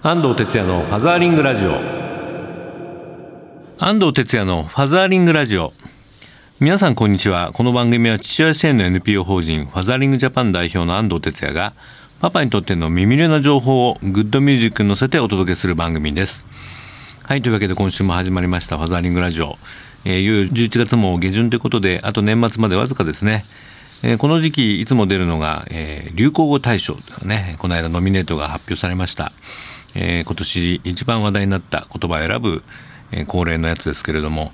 安藤哲也のファザーリングラジオ。安藤哲也のファザーリングラジオ。皆さんこんにちは。この番組は父親支援の NPO 法人ファザーリングジャパン代表の安藤哲也がパパにとっての耳寄な情報をグッドミュージックに乗せてお届けする番組です。はいというわけで今週も始まりましたファザーリングラジオ、えー、いよいよ11月も下旬ということであと年末までわずかですね。えー、この時期いつも出るのが、えー、流行語大賞というねこの間ノミネートが発表されました。えー、今年一番話題になった言葉を選ぶ、えー、恒例のやつですけれども、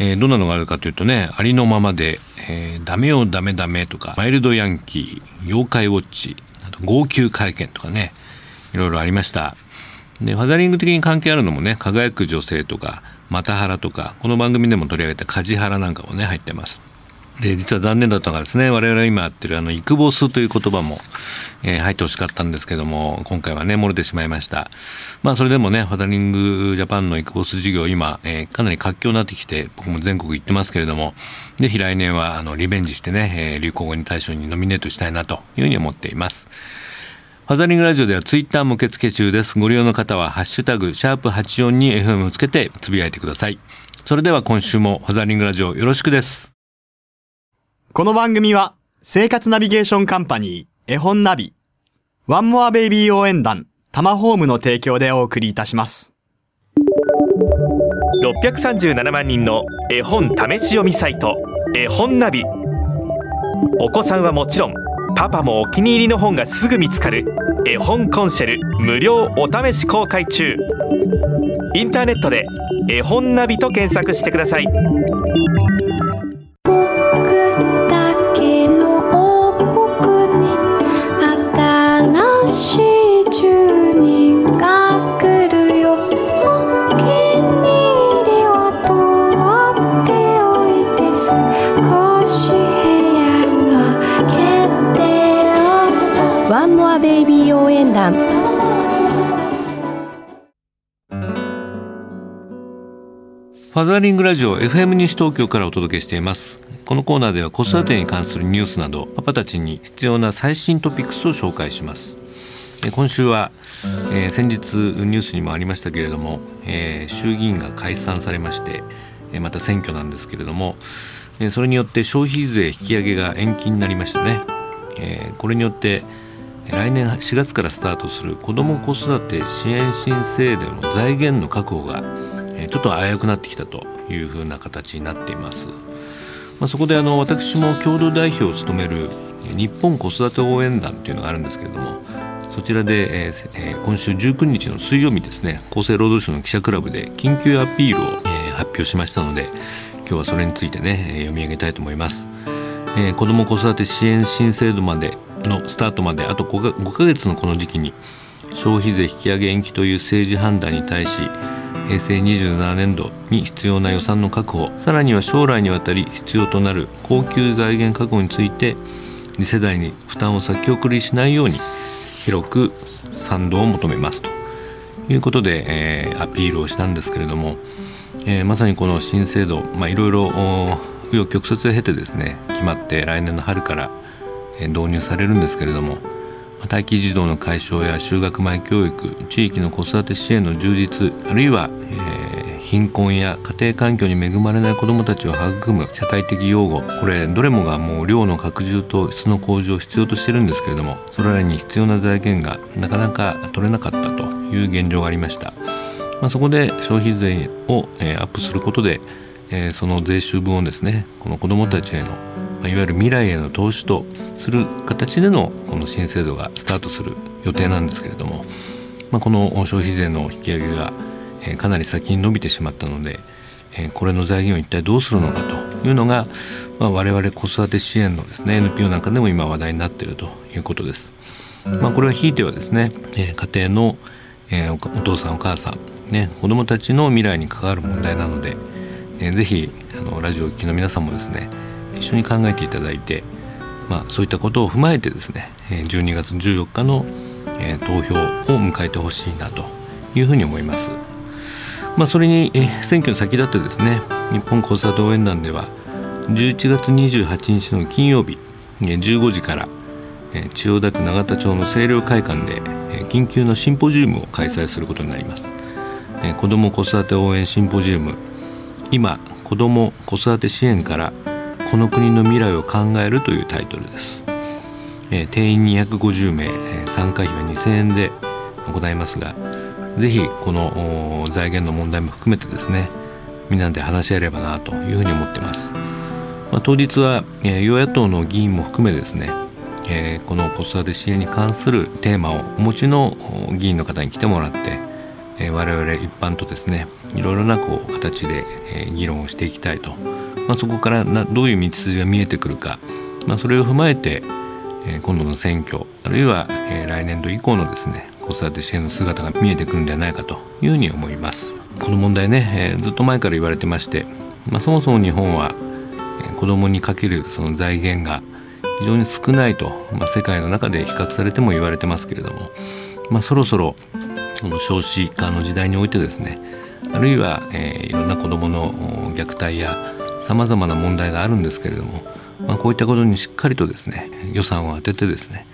えー、どんなのがあるかというとねありのままで「えー、ダメよダメダメ」とか「マイルドヤンキー」「妖怪ウォッチ」あと号泣会見とかねいろいろありました。でファザリング的に関係あるのもね輝く女性とかマタハラとかこの番組でも取り上げた梶原なんかもね入ってます。で実は残念だったのがですね我々が今やってるあのイクボスという言葉も、えー、入ってほしかったんですけども今回はね漏れてしまいましたまあそれでもねファダリングジャパンのイクボス事業今、えー、かなり活況になってきて僕も全国行ってますけれどもぜひ来年はあのリベンジしてね、えー、流行語に対象にノミネートしたいなというふうに思っていますファザリングラジオではツイッターも受付中です。ご利用の方は、ハッシュタグ、シャープ84に FM をつけてつぶやいてください。それでは今週もファザリングラジオよろしくです。この番組は、生活ナビゲーションカンパニー、絵本ナビ、ワンモアベイビー応援団、タマホームの提供でお送りいたします。637万人の絵本試し読みサイト、絵本ナビ。お子さんはもちろん、パパもお気に入りの本がすぐ見つかる、絵本コンシェル無料お試し公開中。インターネットで絵本ナビと検索してください。ファザーリングラジオ FM 西東京からお届けしています。このコーナーでは子育てに関するニュースなどパパたちに必要な最新トピックスを紹介します。今週は、えー、先日ニュースにもありましたけれども、えー、衆議院が解散されまして、え、また選挙なんですけれども、え、それによって消費税引き上げが延期になりましたね、え、これによって来年4月からスタートする子ども子育て支援新制度の財源の確保がちょっと危うくなってきたというふうな形になっています。まあ、そこであの私も共同代表を務める日本子育て応援団というのがあるんですけれどもそちらで、えー、今週19日の水曜日ですね厚生労働省の記者クラブで緊急アピールを、えー、発表しましたので今日はそれについてね読み上げたいと思います。えー、子ども子育て支援新制度までのスタートまであと 5, 5ヶ月のこの時期に消費税引き上げ延期という政治判断に対し平成27年度に必要な予算の確保さらには将来にわたり必要となる恒久財源確保について次世代に負担を先送りしないように広く賛同を求めますと。いうことで、えー、アピールをしたんですけれども、えー、まさにこの新制度、ま、いろいろ紆余曲折を経てですね決まって来年の春から導入されるんですけれども待機児童の解消や就学前教育地域の子育て支援の充実あるいは、えー、貧困や家庭環境に恵まれない子どもたちを育む社会的養護これどれもがもう量の拡充と質の向上を必要としてるんですけれどもそれらに必要な財源がなかなか取れなかったという現状がありました、まあ、そこで消費税を、えー、アップすることで、えー、その税収分をですねこの子どもたちへのまあ、いわゆる未来への投資とする形でのこの新制度がスタートする予定なんですけれども、まあ、この消費税の引き上げが、えかなり先に伸びてしまったので、えこれの財源を一体どうするのかというのが、まあ、我々子育て支援のですね NPO なんかでも今話題になっているということです。まあ、これはひいてはですね、え家庭の、えお父さんお母さん、ね、子どもたちの未来に関わる問題なので、えー、ぜひあのラジオを聴きの皆さんもですね一緒に考えていただいて、まあ、そういったことを踏まえてですね12月14日の投票を迎えてほしいなというふうに思います。まあ、それに選挙に先立ってですね日本子育て応援団では11月28日の金曜日15時から千代田区永田町の清涼会館で、緊急のシンポジウムを開催することになります、子ども子育て応援シンポジウム今子ども子育て支援からこの国の未来を考えるというタイトルです、え定員250名、え参加費は2000円で行いますがぜひこの財源の問題も含めてですねみんなで話し合えればなというふうに思ってます、まあ、当日は、え与野党の議員も含めですねえー、この子育て支援に関するテーマをお持ちの議員の方に来てもらって、え、我々一般とですねいろいろなこう形で、え、議論をしていきたいと、まあ、そこからなどういう道筋が見えてくるか、まあ、それを踏まえて、え、今度の選挙あるいは、え、来年度以降のですね子育て支援の姿が見えてくるんではないかというふうに思います。この問題ね、え、ずっと前から言われてまして、まあ、そもそも日本は、子どもにかけるその財源が非常に少ないと、まあ、世界の中で比較されても言われてますけれども、まあ、そろそろその少子化の時代においてですねあるいは、えー、いろんな子どもの虐待やさまざまな問題があるんですけれども、まあ、こういったことにしっかりとですね予算を当ててですね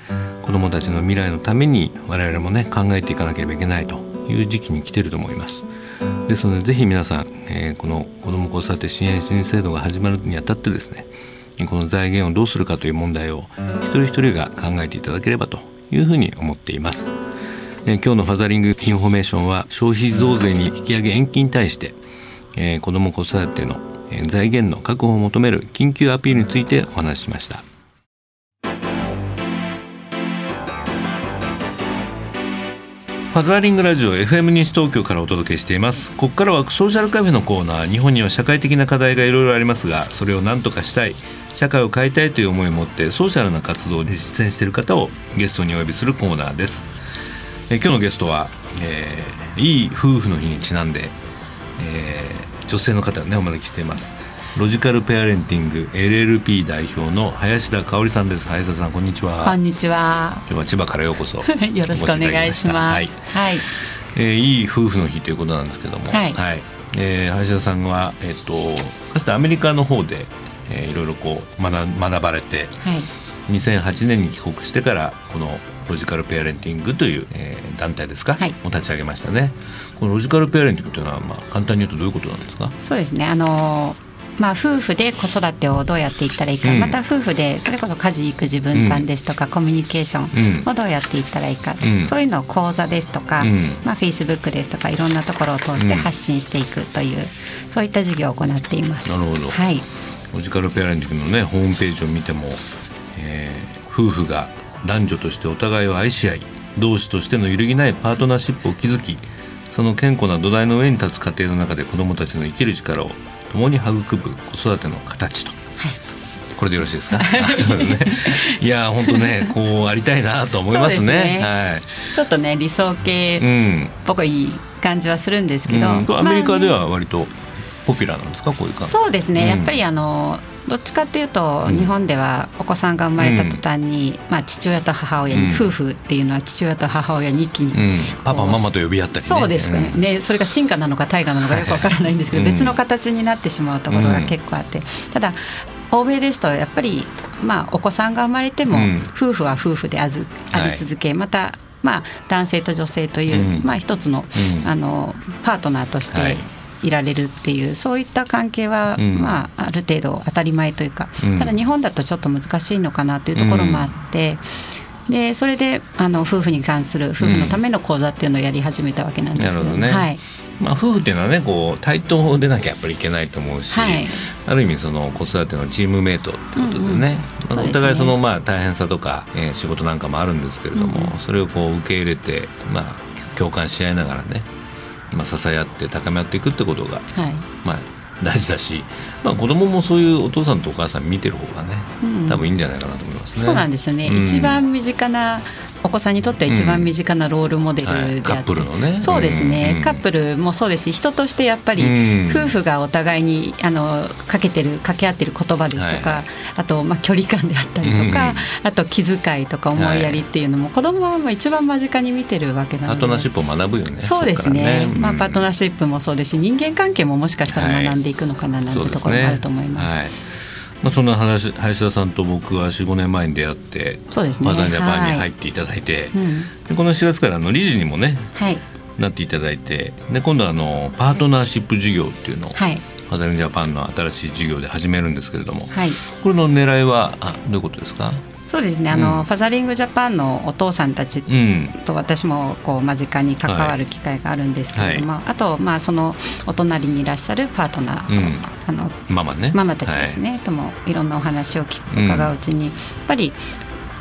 子どもたちの未来のために我々もね考えていかなければいけないという時期に来ていると思います。ですのでぜひ皆さん、えー、この子ども子育て支援新制度が始まるにあたってですねこの財源をどうするかという問題を一人一人が考えていただければというふうに思っています。え今日のファザリングインフォメーションは消費増税に引き上げ延期に対して、えー、子ども子育ての財源の確保を求める緊急アピールについてお話ししました。ファザーリングラジオ FM 西東京からお届けしていますここからはソーシャルカフェのコーナー日本には社会的な課題がいろいろありますがそれを何とかしたい社会を変えたいという思いを持ってソーシャルな活動で実践している方をゲストにお呼びするコーナーですえ今日のゲストは、えー、いい夫婦の日にちなんで、えー、女性の方をねお招きしています。ロジカルペアレンティング LLP 代表の林田香織さんです。林田さんこんにちは。こんにちは。今日は千葉からようこそ。よろしくお願いします。はい、はい、えー、いい夫婦の日ということなんですけども。はい、はい、えー、林田さんはえっ、ー、とかつてアメリカの方でえー、いろいろこう学学ばれて、はい、2008年に帰国してからこのロジカルペアレンティングという、えー、団体ですか、はい、を立ち上げましたね。このロジカルペアレンティングというのは、まあ、簡単に言うとどういうことなんですか？そうですね。あのーまあ、夫婦で子育てをどうやっていったらいいか、うん、また夫婦でそれこそ家事育児分担ですとか、うん、コミュニケーションをどうやっていったらいいか、うん、そういうのを講座ですとか、まあ、フェイスブックですとかいろんなところを通して発信していくという、そういった事業を行っています。なるほど、はい。ロジカルペアレンティングのねホームページを見ても、えー、夫婦が男女としてお互いを愛し合い同志としての揺るぎないパートナーシップを築きその健康な土台の上に立つ家庭の中で子どもたちの生きる力を共に育む子育ての形と、はい、これでよろしいですか？ね、いや本当ねこうありたいなと思いますね、ね、はい、ちょっとね理想系っぽい感じはするんですけど、うん、アメリカでは割と、ポピュラーなんですか？こういう感じ。そうですね、うん、やっぱりあのどっちかっていうと、日本ではお子さんが生まれた途端に、まあ、父親と母親に、夫婦っていうのは父親と母親に一気に、パパママと呼び合ったり、ね、そうですね,、ねそれが進化なのか大化なのかよくわからないんですけど、別の形になってしまうところが結構あって、ただ欧米ですとやっぱり、まあ、お子さんが生まれても、夫婦は夫婦であずあり続け、またまあ、男性と女性という、まあ、一つの,、あのパートナーとして、いられるっていうそういった関係は、うん、まあ、ある程度当たり前というか、うん、ただ日本だとちょっと難しいのかなというところもあって。でそれであの夫婦に関する夫婦のための講座っていうのをやり始めたわけなんですけど,、ね。はい。まあ、夫婦っていうのはねこう対等でなきゃやっぱりいけないと思うし、はい、ある意味その子育てのチームメイトってことでねうんうん、お互いそのまあ大変さとか、えー、仕事なんかもあるんですけれども、うん、それをこう受け入れて、まあ、共感し合いながらねまあ、支え合って高め合っていくってことが、はい、まあ、大事だし、まあ、子供もそういうお父さんとお母さん見てる方がね、うん、多分いいんじゃないかなと思いますね。そうなんですよね、うん、一番身近なお子さんにとっては一番身近なロールモデルであって、うんはい、カップルのね。そうですね、うん、カップルもそうですし人としてやっぱり夫婦がお互いにあのかけてる掛け合ってる言葉ですとか、はい、あとまあ距離感であったりとか、あと気遣いとか思いやりっていうのも、はい、子供はもう一番間近に見てるわけなので。パートナーシップを学ぶよねそうですね、ね、まあ、パートナーシップもそうですし人間関係ももしかしたら学んでいくのかななんてところもあると思います。まあ、そんな話林田さんと僕は45年前に出会ってそうですね。マザージャパンにはい入っていただいて、うん。でこの4月からあの理事にもねはい。なっていただいてで今度はあのパートナーシップ事業っていうのを、はい。マザージャパンの新しい事業で始めるんですけれども、はい。これの狙いはあどういうことですか？そうですね。あの、うん。ファザリングジャパンのお父さんたちうん。と私もこう間近に関わる機会があるんですけれども、あとまあそのお隣にいらっしゃるパートナー、うん。あのママね。ママたちですね、ともいろんなお話を聞く伺ううちに、やっぱり、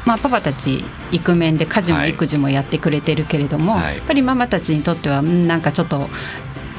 まあ、パパたちイクメンで家事もはい。育児もやってくれてるけれども、はい。やっぱりママたちにとってはうんなんかちょっと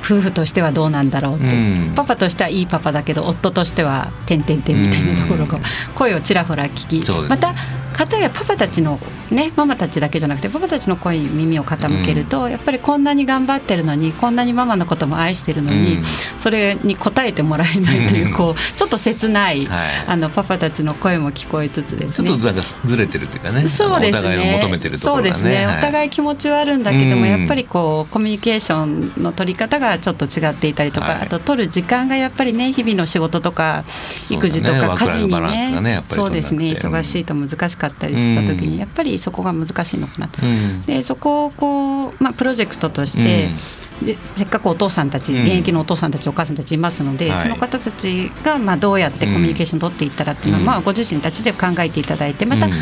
夫婦としてはどうなんだろうって、うん。パパとしてはいいパパだけど夫としては「てんてんてん」みたいなところがうん。声をちらほら聞き、ね。また片やパパたちのねママたちだけじゃなくてパパたちの声に耳を傾けると、やっぱりこんなに頑張ってるのにこんなにママのことも愛してるのに、うん。それに応えてもらえないという、うん。こうちょっと切ない、はい。あのパパたちの声も聞こえつつですね。ちょっとずれてるっていうかね。そうですね。お互いを求めてるところがね。そうですね、はい。お互い気持ちはあるんだけども、うん。やっぱりこうコミュニケーションの取り方がちょっと違っていたりとか、はい。あと取る時間がやっぱりね日々の仕事とか育児とか家事にねやっぱりそうですね。忙しいと難しかったりした時に、うん。やっぱりそこが難しいのかなと。うん。でそこをこう、まあ、プロジェクトとして、でせっかくお父さんたち、うん。現役のお父さんたちお母さんたちいますので、はい。その方たちがまあどうやってコミュニケーション取っていったらっていうのは、うん。まあ、ご自身たちで考えていただいてまた、うん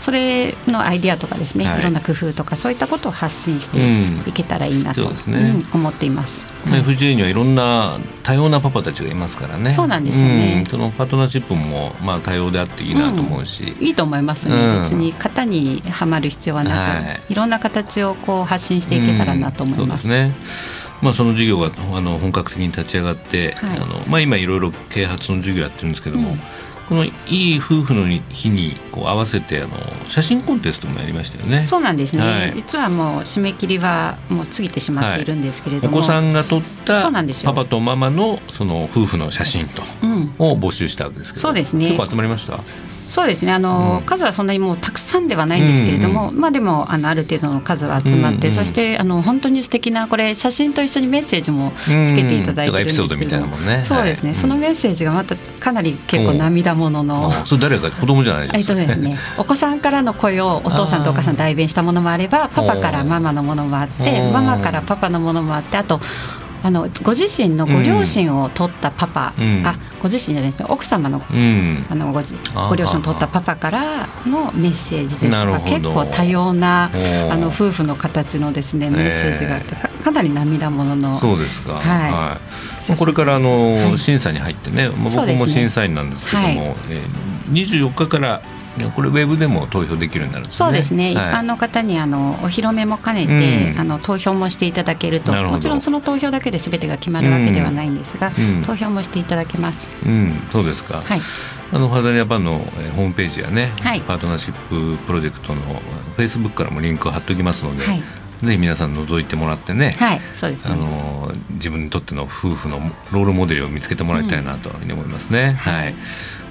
それのアイディアとかですね、はい。い、ろんな工夫とかそういったことを発信してうんいけたらいいなと、そうですね。うん思っています。まあ FGA にはいろんな多様なパパたちがいますからね。そうなんですよね。うん。そのパートナーシップもまあ多様であっていいなと思うし、いいと思いますね、うん。別に型にはまる必要はなく、はい。い、ろんな形をこう発信していけたらなと思います。うんそうですね。まあ、その事業があの本格的に立ち上がって、はい。あのまあ、今いろいろ啓発の授業やってるんですけども、うんこのいい夫婦の日にこう合わせてあの写真コンテストもやりましたよね。そうなんですね、はい。実はもう締め切りはもう過ぎてしまっているんですけれども、お子さんが撮ったそうなんですよ。パパとママのその夫婦の写真とうん、を募集したわけですけど。そうですね。結構集まりました？そうですね。あの、うん。数はそんなにもうたくさんではないんですけれども、まあでもあのある程度の数は集まって、うんうんそしてあの本当に素敵なこれ写真と一緒にメッセージもつけていただいてるんですけども、なもんね。そうですね、はい。そのメッセージがまたかなり結構涙ものの。あそれ誰か子供じゃないえっですか、とですね、お子さんからの声をお父さんとお母さん代弁したものもあればパパからママのものもあってママからパパのものもあってあとあのご自身のご両親を取ったパパ、うん。あご自身じゃないですね。奥様のうん。あのごご両親を取ったパパからのメッセージですとか結構多様なあの夫婦の形のですねメッセージがあってかかなり涙もののそうですか。はい。まあこれからあの、はい。審査に入ってね、まあ僕も審査員なんですけども、はい。えー、24日からねこれウェブでも投票できるようになるんですね。そうですね、一はい。般の方にあのお披露目も兼ねて、うん。あの投票もしていただけるとなるもちろんその投票だけで全てが決まるわけではないんですが、うん。投票もしていただけます。うん、そうですか。はい、あのファザリジャパンのえーホームページやね、はい。パートナーシッププロジェクトのフェイスブックからもリンクを貼っておきますので、はいぜひ皆さん覗いてもらってね。はい、そうですあね。の自分にとっての夫婦のロールモデルを見つけてもらいたいなというふうに思いますね。はい。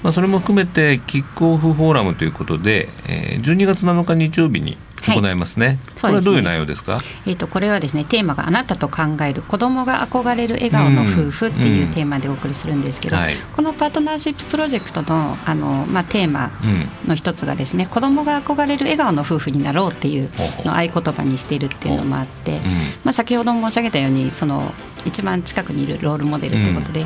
まあそれも含めてキックオフフォーラムということで、えー、12月7日日曜日に行い。ますね。そうですね。これはどういう内容ですか？えっ、とこれはですねテーマがあなたと考える子供が憧れる笑顔の夫婦っていうテーマでお送りするんですけど、うんはい。このパートナーシッププロジェクトのあのまあテーマうん。の一つがですね子供が憧れる笑顔の夫婦になろうっていうのを合言葉にしているっていうのもあって、ん。まあ、先ほど申し上げたようにその一番近くにいるロールモデルということで、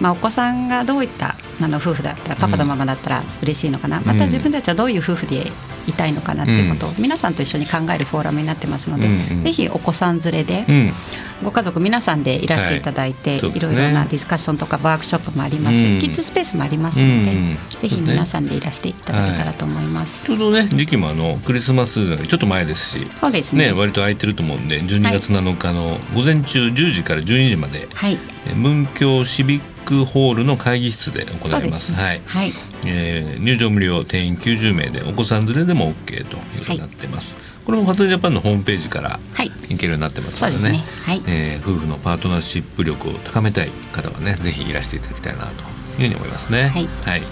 まあ、お子さんがどういったあの夫婦だったらパパとママだったら嬉しいのかな、また自分たちはどういう夫婦でいたいのかなっていうことを皆さんと一緒に考えるフォーラムになってますので、うんうん。ぜひお子さん連れで、うん。ご家族皆さんでいらしていただいて、はいね。いろいろなディスカッションとかワークショップもありますし、うん。キッズスペースもありますので、うんぜひ皆さんでいらしていただけたらと思います。ちょうどね時期もあのクリスマスちょっと前ですし。そうですね。ね、割と空いてると思うんで12月7日の午前中10時から12時まで、はい、え文京シビックホールの会議室で行います。す。でね。はい。はい、えー入場無料定員90名でお子さん連れでも OK ということになっています、これもファズジャパンのホームページからはい。行けるようになってますのでね。はい、えー夫婦のパートナーシップ力を高めたい方はねぜひいらしていただきたいなというふうに思いますね。はい。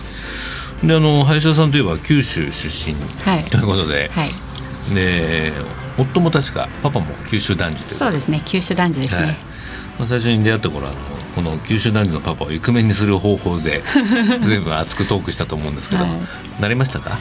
であの林田さんといえば九州出身はい。ということで、はい、で夫も確かパパも九州男児そうですね。九州男児ですね。はい。まあ、最初に出会った頃はあのこの九州男児のパパをイクメンにする方法で 全部熱くトークしたと思うんですけど、はい、なりましたか？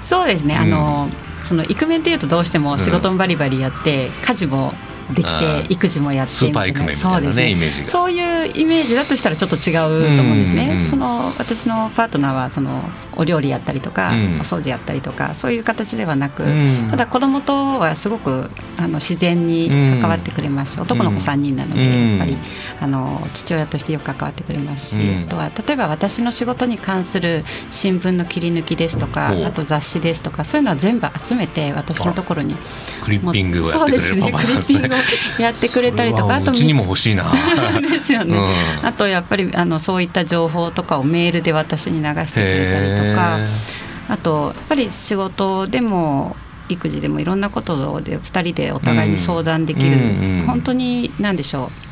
そうですね、あのそのイクメンっていうとどうしても仕事もバリバリやって、家事もできて育児もやってみたいな。ね、ね、イメージそういうイメージだとしたらちょっと違うと思うんですね。その私のパートナーはそのお料理やったりとか、うん、お掃除やったりとかそういう形ではなく、うん、ただ子供とはすごくあの自然に関わってくれますし、うん、男の子3人なので、やっぱりあの父親としてよく関わってくれますし、あとは例えば私の仕事に関する新聞の切り抜きですとかあと雑誌ですとかそういうのは全部集めて私のところにクリッピングをやってくれるそうですね。クリッピングをやってくれたりとかあとうちにも欲しいな。ですよね、あとやっぱりあのそういった情報とかをメールで私に流してくれたりとかあとやっぱり仕事でも育児でもいろんなことで2人でお互いに相談できる、うん、本当に何でしょう。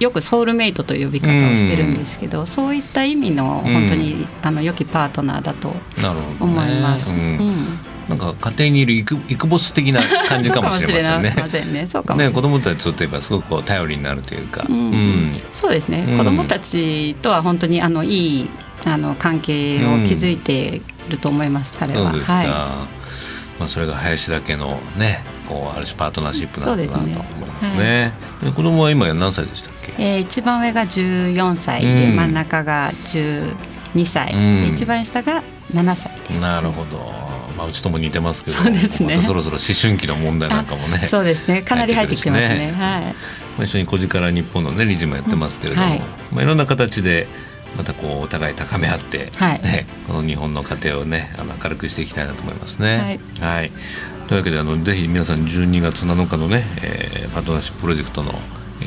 よくソウルメイトという呼び方をしてるんですけど、うん、そういった意味の本当に、あの良きパートナーだと思います。なんか家庭にいるイクイクボス的な感じかもしれませんね。そうかもしれない。ね。子供たちといえばすごくこう頼りになるというか。うん、うん、そうですね。子供たちとは本当にあのいいあの関係を築いてると思います、彼は。はい。まあそれが林だけのね、こうある種パートナーシップなのかなと思いますね。はい、子供は今何歳でしたっけ？えー、一番上が14歳で、真ん中が12歳、うん、一番下が7歳です。なるほど。まあ、うちとも似てますけどそうですね、ま、そろそろ思春期の問題なんかもね そうですね。かなり入ってきてますね、ね、はい。まあ、一緒に「こじから日本」のね理事もやってますけれども、うんはい。まあ、いろんな形でまたこうお互い高め合って、はい。ね、この日本の家庭をねあの明るくしていきたいなと思いますね。はい、はい、というわけであのぜひ皆さん12月7日のね、えー、パートナーシッププロジェクトの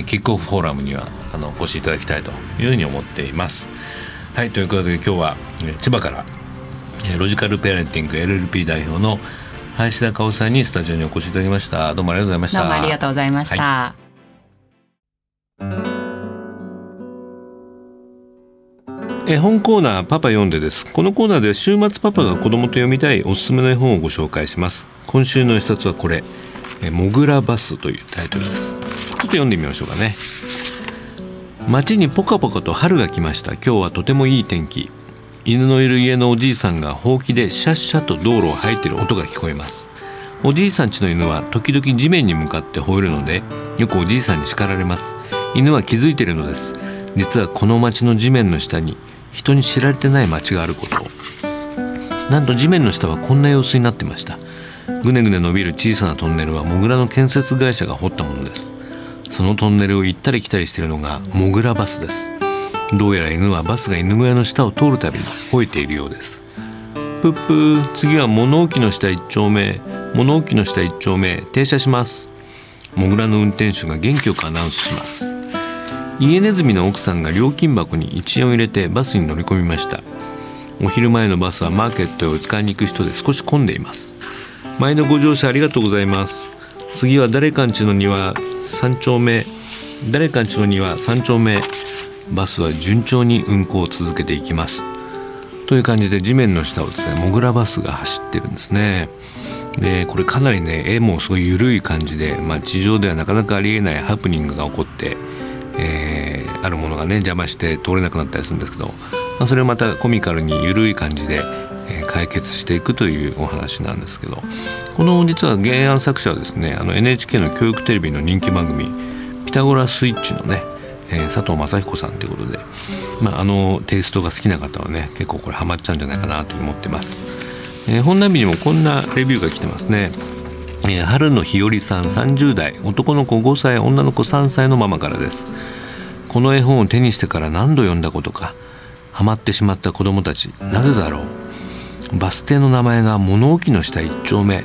キックオフフォーラムにはあのお越しいただきたいというふうに思っています。はい。ということで今日は千葉からロジカルペアレンティング LLP 代表の林田香織さんにスタジオにお越しいただきました。どうもありがとうございました。どうもありがとうございました、はい絵本コーナーパパ読んでです。このコーナーで週末パパが子供と読みたいおすすめの絵本をご紹介します。今週の一冊はこれ。モグラバスというタイトルです。ちょっと読んでみましょうかね。街にポカポカと春が来ました。今日はとてもいい天気。犬のいる家のおじいさんがほうきでシャッシャと道路を吐いてる音が聞こえます。おじいさん家の犬は時々地面に向かって吠えるのでよくおじいさんに叱られます。犬は気づいているのです。実はこの町の地面の下に人に知られてない町があること。なんと地面の下はこんな様子になってました。ぐねぐね伸びる小さなトンネルはモグラの建設会社が掘ったものです。そのトンネルを行ったり来たりしているのがモグラバスです。どうやら犬はバスが犬小屋の下を通るたびに吠えているようです。プップー次は物置の下一丁目。物置の下一丁目。停車します。モグラの運転手が元気よくアナウンスします。家ネズミの奥さんが料金箱に1円を入れてバスに乗り込みました。お昼前のバスはマーケットへお使いに行く人で少し混んでいます。前のご乗車ありがとうございます。次は誰かんちの庭3丁目誰かんちの庭3丁目。バスは順調に運行を続けていきます。という感じで地面の下をですねモグラバスが走ってるんですね。でこれかなりね絵もすごい緩い感じで、まあ、地上ではなかなかありえないハプニングが起こって、えー、あるものがね邪魔して通れなくなったりするんですけど、まあ、それをまたコミカルに緩い感じで、えー、解決していくというお話なんですけどこの実は原案作者はですねあの NHK の教育テレビの人気番組「ピタゴラスイッチ」のねえー、佐藤正彦さんということで、まあ、あのテイストが好きな方はね結構これハマっちゃうんじゃないかなと思ってます、えー、本並にもこんなレビューが来てますね。えー、春の日和さん30代男の子5歳女の子3歳のママからです。この絵本を手にしてから何度読んだことか。ハマってしまった子供たちなぜだろう。バス停の名前が物置の下1丁目。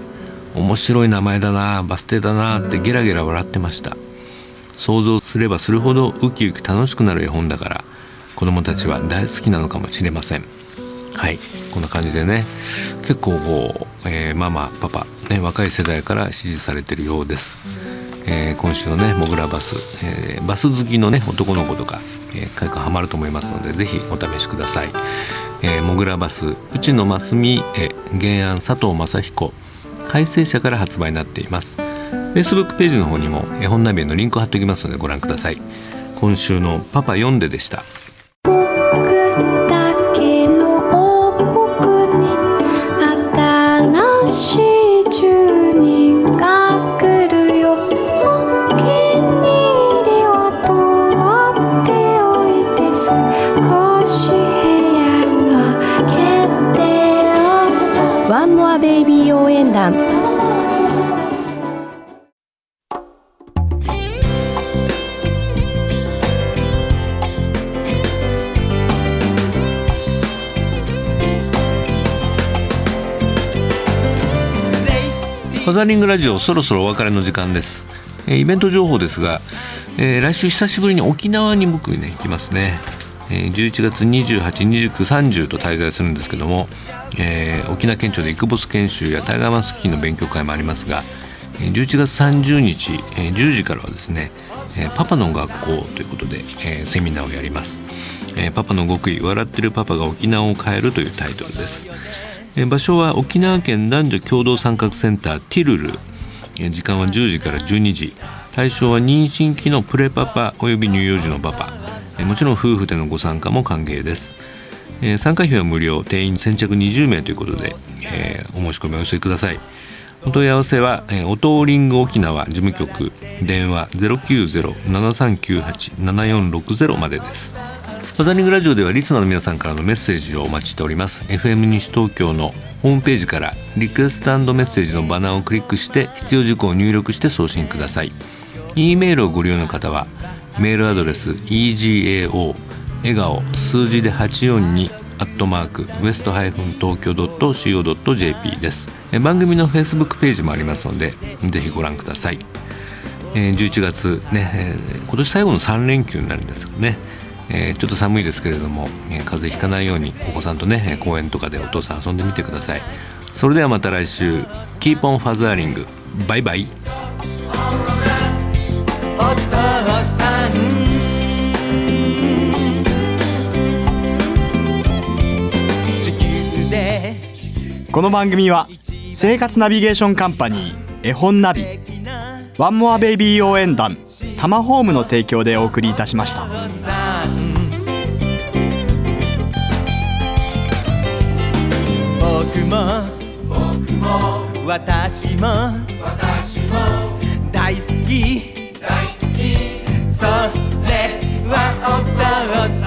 面白い名前だなバス停だなってゲラゲラ笑ってました。想像すればするほどウキウキ楽しくなる絵本だから子供たちは大好きなのかもしれません。はい。こんな感じでね。結構こう、えー、ママパパ、ね、若い世代から支持されてるようです、えー、今週のねモグラバス、えー、バス好きのね男の子とか、えー、かハマると思いますのでぜひお試しください、えー、モグラバス内野真澄絵原案佐藤正彦改正者から発売になっています。Facebook ページの方にも絵本ナビへのリンクを貼っておきますのでご覧ください。今週のパパ読んででした。ワンモアベイビー応援団。ファザリングラジオそろそろお別れの時間です、イベント情報ですが、えー来週久しぶりに沖縄に僕ね行きますね、えー11月282930と滞在するんですけども、えー沖縄県庁でイクボス研修やタイガーマスキーの勉強会もありますが11月30日、え10時からはですね、えパパの学校ということで、えセミナーをやります、えパパの極意笑ってるパパが沖縄を変えるというタイトルです。場所は沖縄県男女共同参画センターティルル。え時間は10時から12時。対象は妊娠期のプレパパおよび乳幼児のパパ。もちろん夫婦でのご参加も歓迎です。参加費は無料。定員先着20名ということで、えお申し込みをお寄せください。お問い合わせは、えー、オトーリング沖縄事務局。電話090-7398-7460までです。ファザリングラジオではリスナーの皆さんからのメッセージをお待ちしております。FM 西東京のホームページからリクエストメッセージのバナーをクリックして必要事項を入力して送信ください。E メールをご利用の方はメールアドレス egao 笑顔数字で842アットマークウエストハイフン東京 .co.jp です。番組の Facebook ページもありますのでぜひご覧ください。11月ね、今年最後の3連休になるんですがね、えーちょっと寒いですけれども、えー風邪ひかないようにお子さんとねえー公園とかでお父さん遊んでみてください。それではまた来週キーポンファザーリングバイバイこの番組は生活ナビゲーションカンパニー絵本ナビ。ワンモアベイビー応援団タマホームの提供でお送りいたしました僕も。僕も私も。私も。大好き。大好き。それはお父さん。